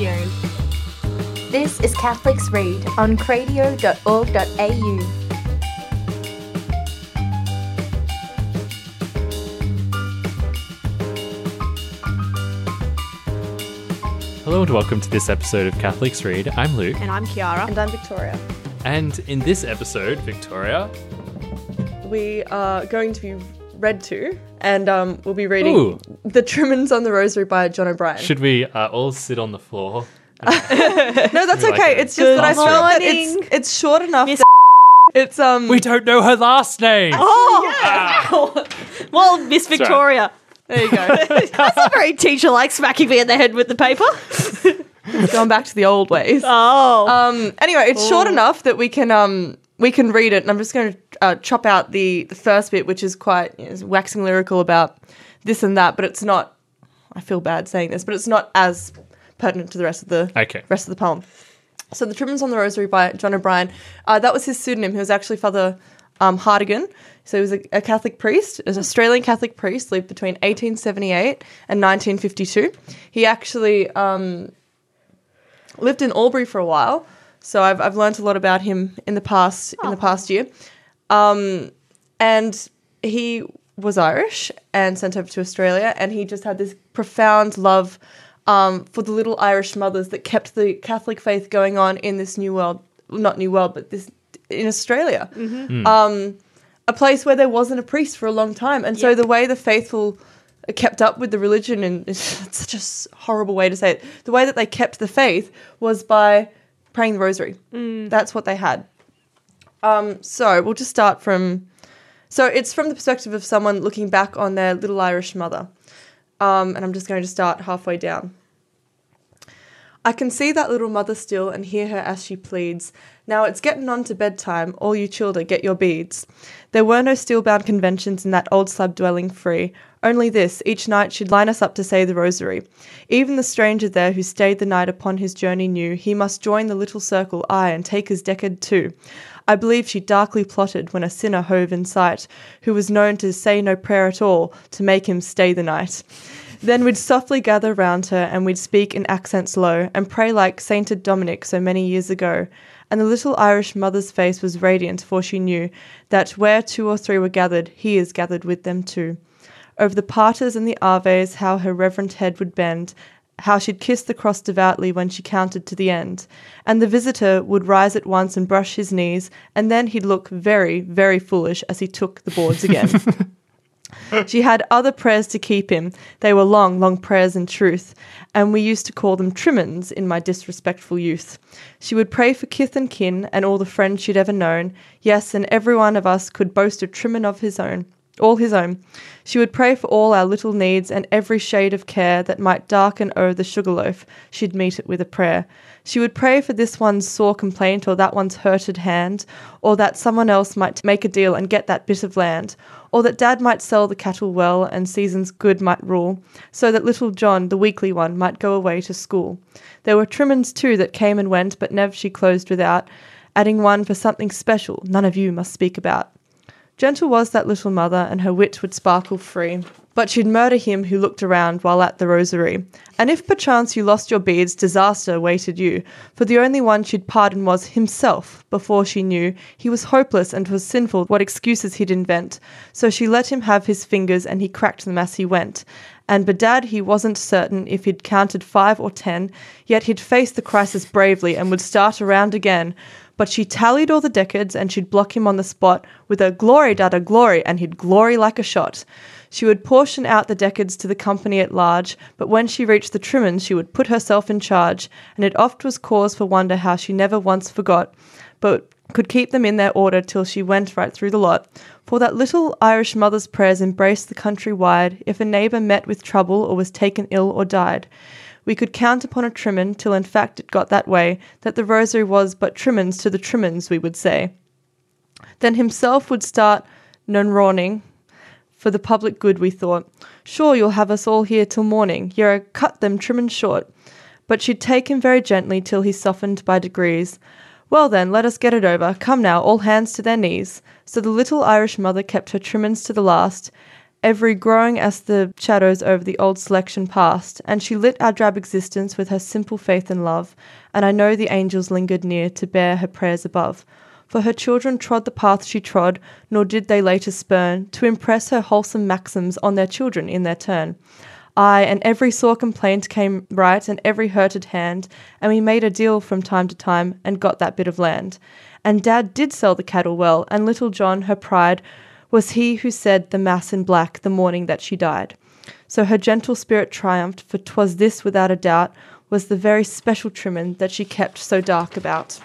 Radio. This is Catholics Read on cradio.org.au. Hello and welcome to this episode of Catholics Read. I'm Luke, And I'm Kiara. And I'm Victoria. and in this episode, Victoria. We are going to be read to, and um, we'll be reading Ooh. The Trimmin's on the Rosary by John O'Brien. Should we uh, all sit on the floor? no, that's Like okay. a it's just that I good felt that it's, it's short enough. Miss- that It's um. We don't know her last name. Oh, well, Miss right. Victoria. there you go. That's a very teacher like smacking me in the head with the paper. Going back to the old ways. Oh. Um. Anyway, it's short enough that we can um we can read it, and I'm just going to uh, chop out the the first bit, which is quite you know, waxing lyrical about this and that, but it's not. I feel bad saying this, but it's not as pertinent to the rest of the Okay. rest of the poem. So the Trimmin's on the Rosary by John O'Brien. Uh, that was his pseudonym. He was actually Father um, Hartigan. So he was a, a Catholic priest, an Australian Catholic priest, lived between 1878 and 1952. He actually um, lived in Albury for a while. So I've, I've learned a lot about him in the past in the past year. Um, and he was Irish and sent over to Australia, and he just had this profound love um, for the little Irish mothers that kept the Catholic faith going on in this new world, not new world, but this in Australia, um, a place where there wasn't a priest for a long time, and so the way the faithful kept up with the religion, and it's such a horrible way to say it, the way that they kept the faith was by praying the rosary. That's what they had. Um, so we'll just start from. So it's from the perspective of someone looking back on their little Irish mother. Um, and I'm just going to start halfway down. I can see that little mother still and hear her as she pleads. Now it's getting on to bedtime, all you childer, get your beads. There were no steel bound conventions in that old slab dwelling free. Only this, each night she'd line us up to say the rosary. Even the stranger there who stayed the night upon his journey knew he must join the little circle, aye, and take his decade too. I believe she darkly plotted when a sinner hove in sight, who was known to say no prayer at all, to make him stay the night. Then we'd softly gather round her, and we'd speak in accents low, and pray like sainted Dominic so many years ago. And the little Irish mother's face was radiant, for she knew that where two or three were gathered, he is gathered with them too. Over the Paters and the Aves, how her reverent head would bend, how she'd kiss the cross devoutly when she counted to the end. And the visitor would rise at once and brush his knees, and then he'd look very, very foolish as he took the boards again. She had other prayers to keep him. They were long, long prayers in truth, and we used to call them trimmins in my disrespectful youth. She would pray for kith and kin and all the friends she'd ever known. Yes, and every one of us could boast a trimmin of his own, all his own. She would pray for all our little needs and every shade of care that might darken o'er the sugar loaf. She'd meet it with a prayer. She would pray for this one's sore complaint or that one's hurted hand, or that someone else might make a deal and get that bit of land, or that dad might sell the cattle well and seasons good might rule, so that little John, the weakly one, might go away to school. There were trimmins too that came and went, but never she closed without, adding one for something special none of you must speak about. Gentle was that little mother, and her wit would sparkle free. But she'd murder him who looked around while at the rosary. And if perchance you lost your beads, disaster awaited you. For the only one she'd pardon was himself, before she knew he was hopeless and was sinful what excuses he'd invent. So she let him have his fingers, and he cracked them as he went. And bedad he wasn't certain if he'd counted five or ten, yet he'd face the crisis bravely and would start around again. But she tallied all the decades and she'd block him on the spot with a glory dada glory, and he'd glory like a shot. She would portion out the decades to the company at large, but when she reached the trimmins, she would put herself in charge, and it oft was cause for wonder how she never once forgot, but could keep them in their order till she went right through the lot. For that little Irish mother's prayers embraced the country wide, if a neighbour met with trouble or was taken ill or died. We could count upon a trimmin till in fact it got that way, that the rosary was but trimmins to the trimmins, we would say. Then himself would start non-rawning, for the public good, we thought. Sure, you'll have us all here till morning. You're a cut them trim and short. But she'd take him very gently till he softened by degrees. Well then, let us get it over. Come now, all hands to their knees. So the little Irish mother kept her trimmins to the last, every growing as the shadows over the old selection passed, and she lit our drab existence with her simple faith and love, and I know the angels lingered near to bear her prayers above. For her children trod the path she trod, nor did they later spurn to impress her wholesome maxims on their children in their turn. Aye, and every sore complaint came right, and every hurted hand, and we made a deal from time to time, and got that bit of land. And Dad did sell the cattle well, and little John, her pride, was he who said the Mass in black the morning that she died. So her gentle spirit triumphed, for 'twas this, without a doubt, was the very special Trimmin that she kept so dark about.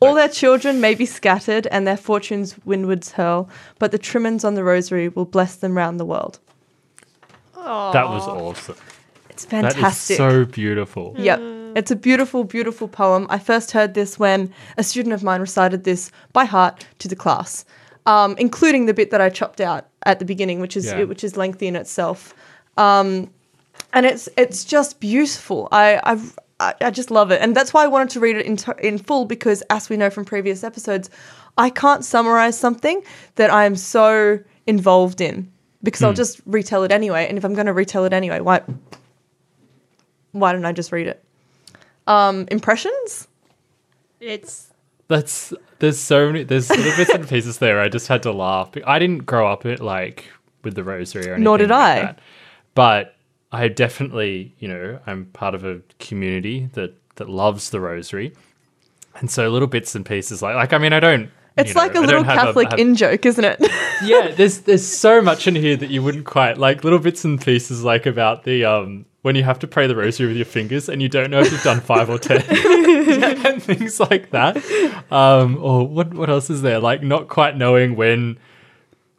All their children may be scattered, and their fortunes windwards hurl, but the Trimmin's on the rosary will bless them round the world. That was awesome. It's That is fantastic. so beautiful. Yep. It's a beautiful, beautiful poem. I first heard this when a student of mine recited this by heart to the class, um, including the bit that I chopped out at the beginning, which is Yeah. which is lengthy in itself. Um, and it's it's just beautiful. I I've, I I just love it, and that's why I wanted to read it in to- in full because, as we know from previous episodes, I can't summarize something that I am so involved in because I'll just retell it anyway. And if I'm going to retell it anyway, why why don't I just read it? Um, impressions? It's That's there's so many there's little bits and pieces there. I just had to laugh. I didn't grow up it like with the rosary or anything. Nor did like I. that. But I definitely, you know, I'm part of a community that that loves the rosary, and so little bits and pieces like like I mean I don't. It's know, like a I little Catholic have- in joke, isn't it? yeah, there's there's so much in here that you wouldn't quite like little bits and pieces like about the um when you have to pray the rosary with your fingers and you don't know if you've done five or ten and things like that. Um or what what else is there? Like not quite knowing when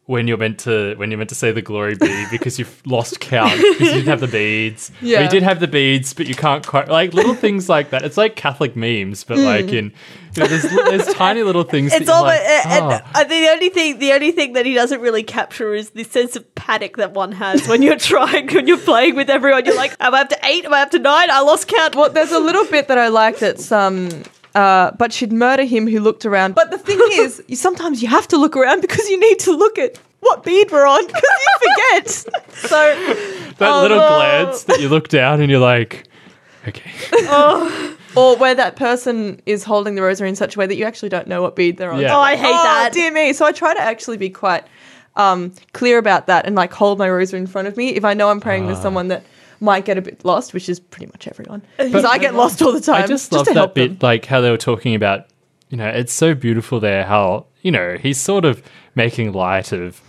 when you're meant to when you're meant to say the glory be because you've lost count because you didn't have the beads. Or Yeah. you did have the beads, but you can't quite like little things like that. It's like Catholic memes, but like in you know, there's there's tiny little things. that it's you're all. like, and, "Oh." and the only thing the only thing that he doesn't really capture is the sense of panic that one has when you're trying when you're playing with everyone. You're like, am I up to eight? Am I up to nine? I lost count. well, there's a little bit that I like that's um uh, but she'd murder him who looked around. But the thing is, you, sometimes you have to look around because you need to look at what bead we're on because you forget. so that Oh, little no. glance that you look down and you're like, okay. or where that person is holding the rosary in such a way that you actually don't know what bead they're on. Yeah. Oh, I hate that. Dear me. So I try to actually be quite um, clear about that and like hold my rosary in front of me if I know I'm praying Ah. with someone that might get a bit lost, which is pretty much everyone. Because I get lost all the time. I just to love that bit, them. like how they were talking about, you know, it's so beautiful there how, you know, he's sort of making light of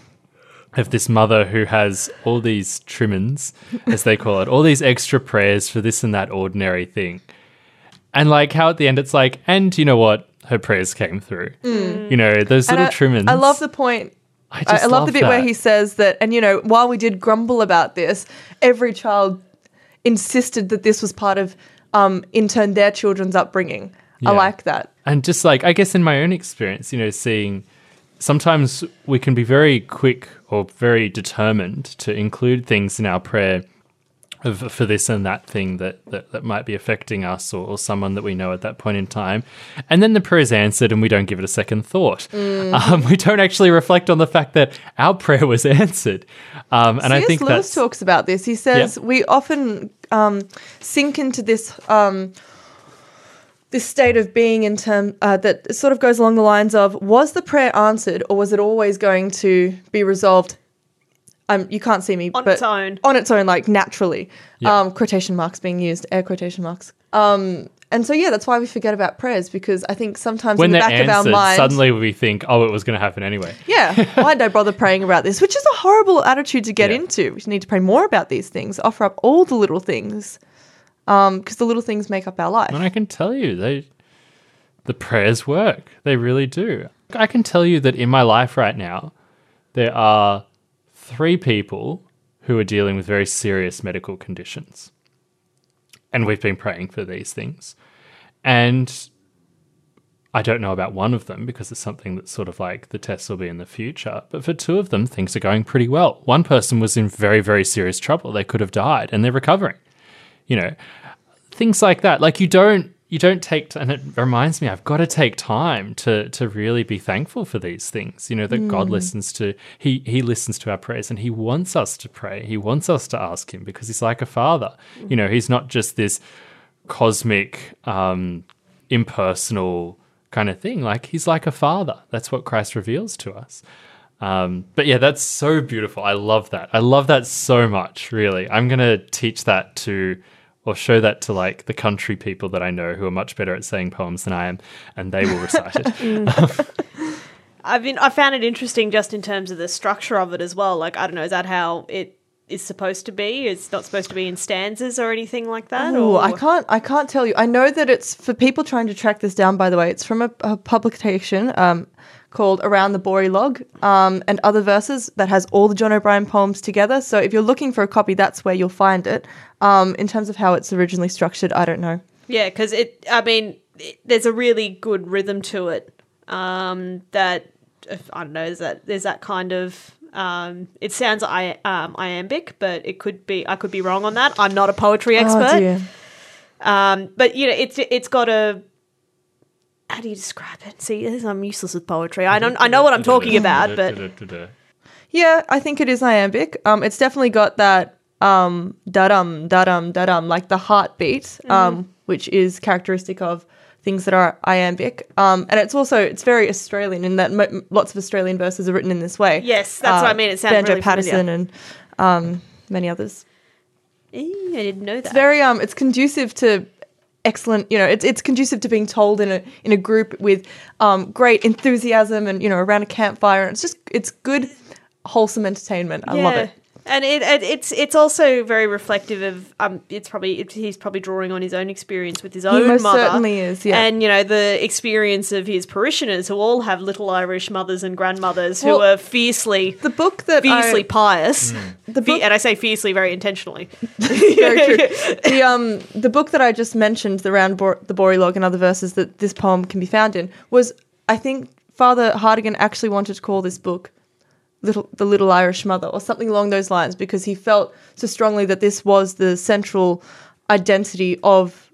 of this mother who has all these trimmings, as they call it, all these extra prayers for this and that ordinary thing. And like how at the end it's like, and you know what? Her prayers came through. You know, those Mm. And little I, trimmings. I love the point. I, I, just I love, the bit where he says that, and you know, while we did grumble about this, every child insisted that this was part of, um, in turn, their children's upbringing. I like that. and just like i guess in my own experience you know seeing sometimes we can be very quick or very determined to include things in our prayer of, for this and that thing that, that, that might be affecting us or, or someone that we know at that point in time. And then the prayer is answered and we don't give it a second thought. Um, we don't actually reflect on the fact that our prayer was answered. Um, and I C.S. think Lewis talks about this. He says Yeah. we often um, sink into this um, this state of being in term uh, that sort of goes along the lines of was the prayer answered or was it always going to be resolved? Um, you can't see me, On but its own. on its own, like naturally. Yeah. Um, quotation marks being used, air quotation marks. Um, and so yeah, that's why we forget about prayers because I think sometimes when in the they're back of our mind, suddenly we think, oh, it was going to happen anyway. yeah, why did I bother praying about this? Which is a horrible attitude to get Yeah. into. We need to pray more about these things, offer up all the little things, because the little things make up our life. And I can tell you, they the prayers work. They really do. I can tell you that in my life right now, there are three people who are dealing with very serious medical conditions. And we've been praying for these things. And I don't know about one of them because it's something that's sort of like the tests will be in the future. But for two of them, things are going pretty well. One person was in very, very serious trouble. They could have died and they're recovering. You know, things like that. Like you don't you don't take, t- and it reminds me, I've got to take time to to really be thankful for these things. You know that God listens to he he listens to our prayers, and He wants us to pray. He wants us to ask Him because He's like a father. You know, He's not just this cosmic, um, impersonal kind of thing. Like He's like a father. That's what Christ reveals to us. Um, but yeah, that's so beautiful. I love that. I love that so much, really. I'm going to teach that to, or show that to like the country people that I know who are much better at saying poems than I am, and they will recite it. I mean, I found it interesting just in terms of the structure of it as well. Like, I don't know, is that how it is supposed to be? It's not supposed to be in stanzas or anything like that? Oh, or I can't. I can't tell you. I know that it's for people trying to track this down. By the way, it's from a, a publication um, called "Around the Boree Log" um, and other verses that has all the John O'Brien poems together. So if you're looking for a copy, that's where you'll find it. Um, in terms of how it's originally structured, I don't know. Yeah, because it. I mean, it, there's a really good rhythm to it. Um, that I don't know. Is that there's that kind of. Um, it sounds I, um, iambic, but it could be. I could be wrong on that. I'm not a poetry expert. Oh dear. Um, but you know, it's it's got a. How do you describe it? See, I'm useless with poetry. I don't. I know what I'm talking about, but Yeah, I think it is iambic. Um, it's definitely got that um da dum da dum da dum like the heartbeat, um, which is characteristic of things that are iambic. Um, and it's also it's very Australian in that mo- lots of Australian verses are written in this way. Yes, that's what I mean. It sounds Banjo really familiar. Paterson and um, many others. I didn't know that. It's very um, it's conducive to excellent. You know, it's it's conducive to being told in a in a group with um great enthusiasm and you know around a campfire. And it's just it's good, wholesome entertainment. I love it. And it, it it's it's also very reflective of um it's probably it, he's probably drawing on his own experience with his own most mother certainly is, yeah. and you know the experience of his parishioners who all have little Irish mothers and grandmothers who are fiercely The book that fiercely I, pious the book and I say fiercely very intentionally very true. the um the book that I just mentioned, the round Bor- the Boree log and other verses that this poem can be found in, was I think Father Hartigan actually wanted to call this book little the little Irish mother or something along those lines because he felt so strongly that this was the central identity of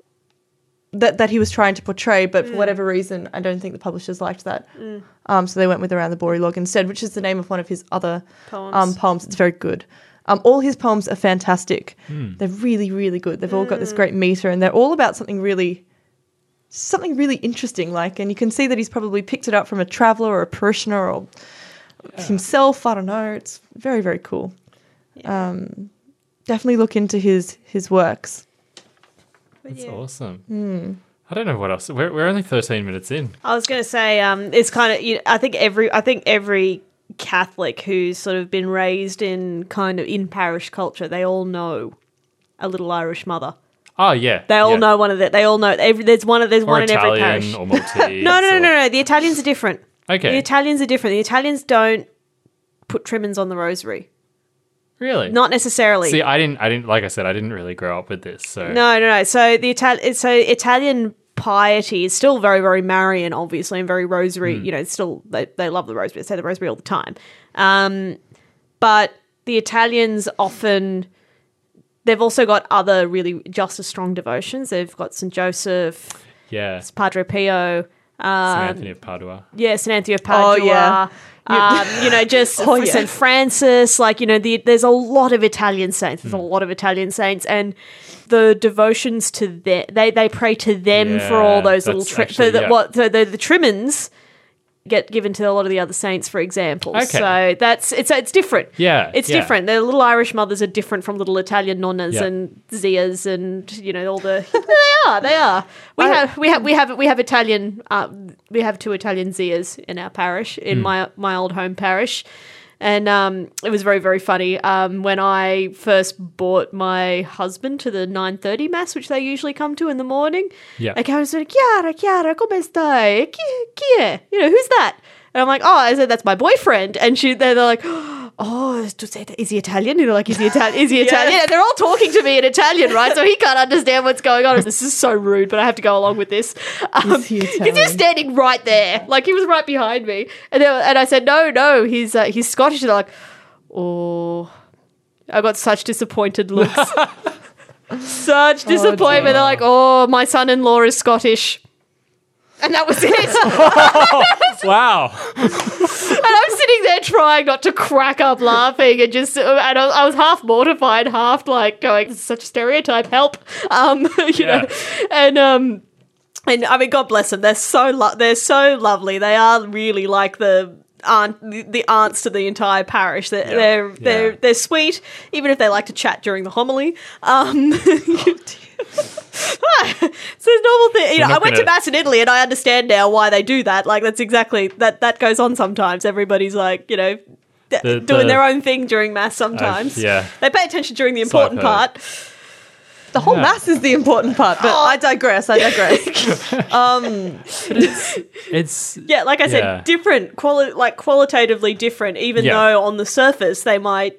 that that he was trying to portray, but for whatever reason, I don't think the publishers liked that. Um, so they went with around the Boree log instead, which is the name of one of his other Poems. um, poems. It's very good. Um, all his poems are fantastic. They're really, really good. They've all got this great meter, and they're all about something really, something really interesting. Like, and you can see that he's probably picked it up from a traveler or a parishioner or himself. I don't know. It's very, very cool. Um, definitely look into his his works. That's awesome. I don't know what else. We're, we're only 13 minutes in. I was going to say, um, it's kind of. You know, I think every. I think every Catholic who's sort of been raised in kind of in parish culture, they all know a little Irish mother. Oh, yeah. They all yeah. know one of the. They all know. Every, there's one of. There's Or one in every parish. or Maltese. no, no, no, no, no. The Italians are different. Okay. The Italians are different. The Italians don't put trimmings on the rosary. Really? Not necessarily. See, I didn't, I didn't, like I said, I didn't really grow up with this. So, No, no, no. So the Italian, so Italian piety is still very, very Marian, obviously, and very rosary. You know, still they they love the rosary. They say the rosary all the time. Um, but the Italians often they've also got other really just as strong devotions. They've got Saint Joseph, yeah. Padre Pio. St. Um, Anthony of Padua. yeah, St. Anthony of Padua. Oh, Padua. yeah. Um, you know, just Oh, yeah. St. Francis, like, you know, the, there's a lot of Italian saints. There's a lot of Italian saints. And the devotions to them, they, they pray to them for all those little, that's tri- actually- for the, yeah. what, the, the, the trimmings get given to a lot of the other saints, for example. Okay. So that's, it's, it's different. Yeah, It's yeah. different. The little Irish mothers are different from little Italian nonnas Yeah. and zias and, you know, all the, they are, they are. We have, we have, we have, we have Italian, uh, we have two Italian zias in our parish, in my, my old home parish. And um, it was very, very funny. Um, when I first brought my husband to the 9.30 mass, which they usually come to in the morning, Yeah. I came and said, Chiara, Chiara, come stai? Chi, chi è? You know, who's that? And I'm like, oh, I said, that's my boyfriend. And she, they're, they're like, oh, is he Italian? You know, like, is he Italian? Is he Italian? And they're all talking to me in Italian, right? So he can't understand what's going on. This is so rude, but I have to go along with this. Um, Is he Because he Italian? was standing right there. Like, he was right behind me. And, were, and I said, no, no, he's, uh, he's Scottish. And they're like, oh, I got such disappointed looks. Such disappointment. They're like, oh, my son-in-law is Scottish. And that was it. Wow. And I'm sitting there trying not to crack up laughing and just, and I, was half mortified, half like going, this is such a stereotype, help. Um, you know, and, um, and I mean, God bless them. They're so, lo- they're so lovely. They are really like the, aunt, the, aunts to the entire parish. They're, they're, they're, Yeah. they're sweet, even if they like to chat during the homily. Um, it's a normal thing. You know, We're I went to gonna- mass in Italy, and I understand now why they do that. Like that's exactly that. That goes on sometimes. Everybody's like, you know, th- The- doing the- their own thing during mass. Sometimes, yeah. they pay attention during the important I've part. The whole Yeah. mass is the important part, but I digress. I digress. um, It's Yeah, like I said, Yeah. different, quali- like qualitatively different. Even Yeah. though on the surface they might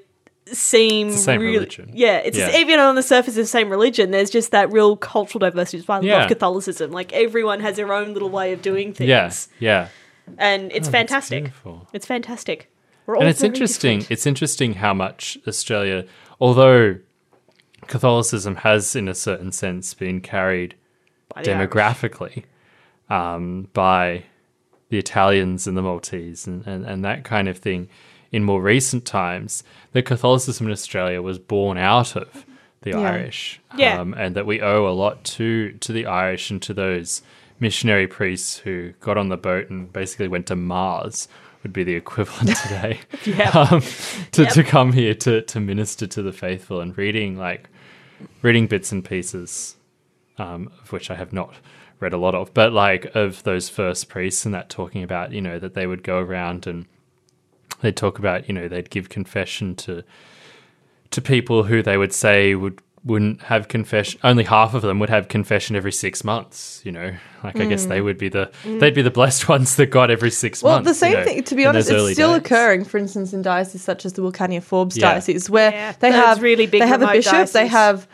seem the same really, religion. Yeah, it's Yeah. even on the surface the same religion. There's just that real cultural diversity. It's why I Yeah. love Catholicism. Like everyone has their own little way of doing things. yeah, yeah. and it's Oh, fantastic. It's fantastic. We're and it's interesting. different. It's interesting how much Australia, although Catholicism has, in a certain sense, been carried By demographically um, by the Italians and the Maltese and, and, and that kind of thing in more recent times, that Catholicism in Australia was born out of the Yeah. Irish. Yeah. Um, and that we owe a lot to, to the Irish and to those missionary priests who got on the boat and basically went to Mars. Would be the equivalent today Yeah. um, to, Yep. to come here to, to minister to the faithful and reading like reading bits and pieces um, of which I have not read a lot of, but like of those first priests and that talking about, you know, that they would go around and they'd talk about, you know, they'd give confession to to people who they would say would wouldn't have confession only half of them would have confession every six months you know like i guess they would be the they'd be the blessed ones that got every six Mm. well, months the same you know, thing. To be honest, it's still days. occurring. For instance, in dioceses such as the Wilcannia Forbes Yeah. diocese, where Yeah, they have really big they have a remote bishop, they have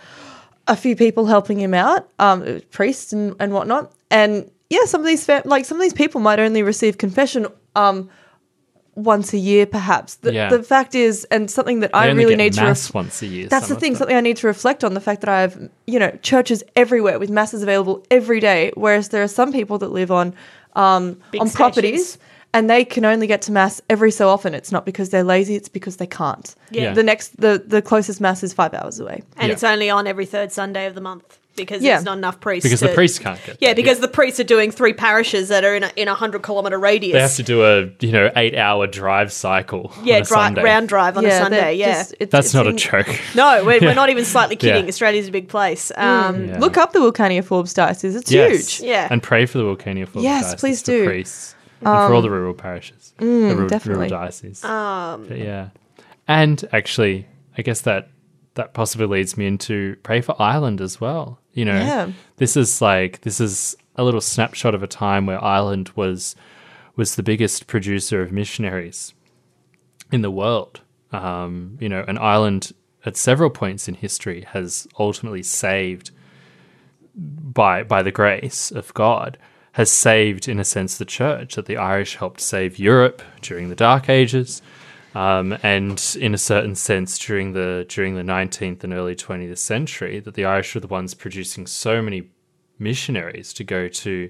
a few people helping him out, um, priests and, and whatnot. And yeah, some of these fam- like some of these people might only receive confession um, once a year, perhaps. The, Yeah. the fact is, and something that They I only really get need to mass ref- once a year that's the thing, something I need to reflect on the fact that I have, you know, churches everywhere with masses available every day, whereas there are some people that live on um, Big on properties and they can only get to mass every so often. It's not because they're lazy; it's because they can't. Yeah. The next, the the closest mass is five hours away. and Yeah. it's only on every third Sunday of the month because Yeah. there's not enough priests. because the priests can't get Yeah, there. because the priests are doing three parishes that are in a, in a hundred kilometer radius. they have to do a you know eight hour drive cycle yeah, on a dri- Sunday. round drive on a Sunday. Yeah. just- it's- that's it's not a joke no, we're, we're not even slightly kidding. Yeah. Australia's a big place. Um, Yeah. Look up the Wilcannia Forbes diocese; it's Yes. huge. Yeah. and pray for the Wilcannia Forbes Yes, diocese, please for do. Um, mm, priests and for all the rural parishes the rural, definitely. rural dioceses Um, But yeah and actually I guess that that possibly leads me into pray for Ireland as well you know Yeah. this is like this is a little snapshot of a time where Ireland was was the biggest producer of missionaries in the world. Um, you know, and Ireland at several points in history has ultimately saved by by the grace of God has saved in a sense the church that the Irish helped save Europe during the Dark Ages. Um, and in a certain sense, during the during the nineteenth and early twentieth century, that the Irish were the ones producing so many missionaries to go to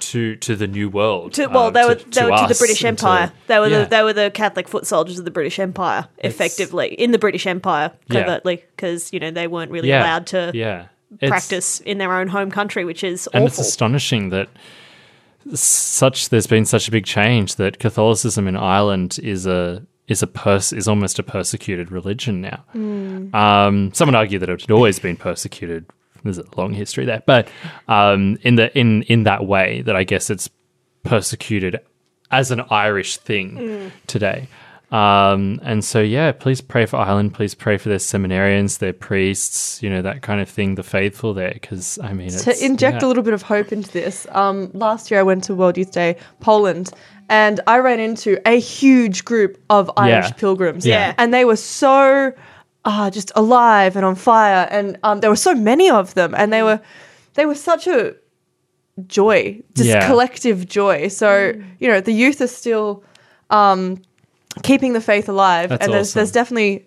to to the New World. to, well, um, they were to- they to were to the British and to- Empire. they were yeah. the they were the Catholic foot soldiers of the British Empire, effectively in the British Empire covertly, because you know they weren't really yeah, allowed to yeah. It's- practice in their own home country, which is and awful. it's astonishing that such there's been such a big change that Catholicism in Ireland is a is a pers- is almost a persecuted religion now. Hmm. Um, some would argue that it had always been persecuted. There's a long history there, but um, in the in in that way that I guess it's persecuted as an Irish thing Hmm. today. Um, and so, yeah, please pray for Ireland. Please pray for their seminarians, their priests, you know, that kind of thing, the faithful there. Because, I mean, it's, to inject yeah. a little bit of hope into this, um, last year I went to World Youth Day, Poland, and I ran into a huge group of Irish Yeah. pilgrims. Yeah. And they were so uh, just alive and on fire, and um, there were so many of them, and they were they were such a joy, just Yeah. collective joy. So you know, the youth are still um, keeping the faith alive, That's and there's awesome. there's definitely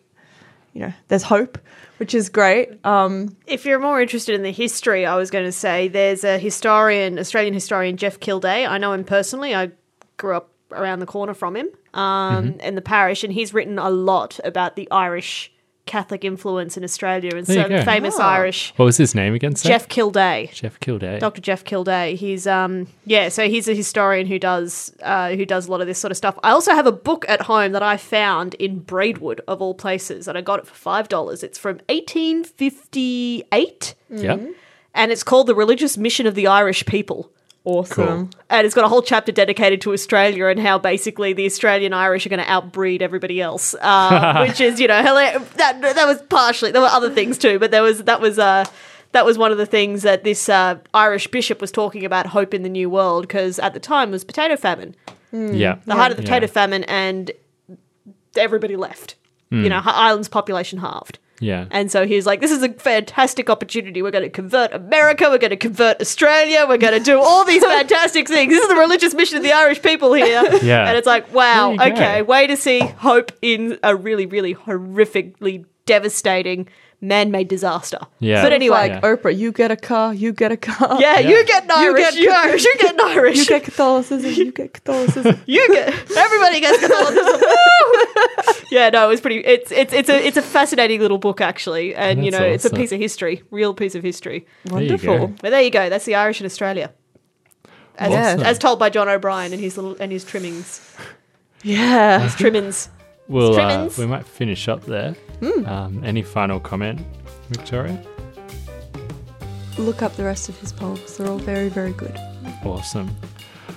you know there's hope which is great. Um, If you're more interested in the history, I was going to say there's a historian, Australian historian Jeff Kildea. I know him personally. I grew up around the corner from him um, in the parish, and he's written a lot about the Irish Catholic influence in Australia and There you some go. famous Irish What was his name again? Seth? Jeff Kildea. Jeff Kildea. Dr. Jeff Kildea. He's um yeah, so he's a historian who does uh, who does a lot of this sort of stuff. I also have a book at home that I found in Braidwood of all places, and I got it for five dollars. It's from eighteen fifty eight, Yeah. and it's called "The Religious Mission of the Irish People." Awesome. And it's got a whole chapter dedicated to Australia and how basically the Australian Irish are going to outbreed everybody else, uh, which is you know hila- that that was partially there were other things too, but there was that was uh that was one of the things that this uh, Irish bishop was talking about hope in the new world because at the time was potato famine, Yeah. the height of the Yeah. potato famine, and everybody left. You know, Ireland's population halved. Yeah. And so he's like, this is a fantastic opportunity. We're going to convert America. We're going to convert Australia. We're going to do all these fantastic things. This is the religious mission of the Irish people here. Yeah. And it's like, wow, you go. okay, way to see hope in a really, really horrifically devastating man made disaster. Yeah. But anyway, like Yeah. Oprah, you get a car, you get a car. yeah, Yeah. you get an You get- You, Irish. You get an Irish. You get Catholicism, you get Catholicism. You get everybody gets Catholicism. Yeah, no, it was pretty. It's it's it's a it's a fascinating little book actually, and you That's know, it's a piece of history, real piece of history. you go. Wonderful. But there you go. That's the Irish in Australia, as, Awesome. as told by John O'Brien and his little and his trimmings. Yeah. His trimmings. Well, uh, we might finish up there. Hmm. Um, any final comment, Victoria? Look up the rest of his poems. They're all very, very good. Awesome.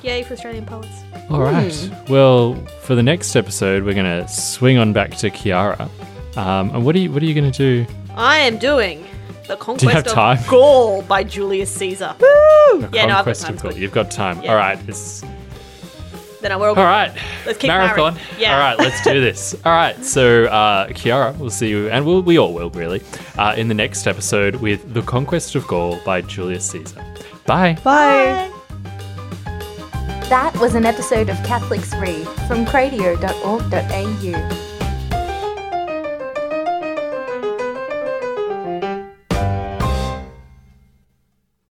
Yay for Australian poets. All right. Well, for the next episode, we're going to swing on back to Kiara. Um, and what are you what are you going to do? I am doing the conquest have of? Gaul by Julius Caesar. The Yeah, no, I've got time, of Gaul. You've got time. Yeah. All right. It's Then I will. all right. Let's keep Marathon. married. Yeah. All right. Let's do this. all right. So uh, Kiara, we'll see you, and we'll, we all will really, uh, in the next episode with the Conquest of Gaul by Julius Caesar. Bye. Bye. That was an episode of Catholics Read from cradio.org.au.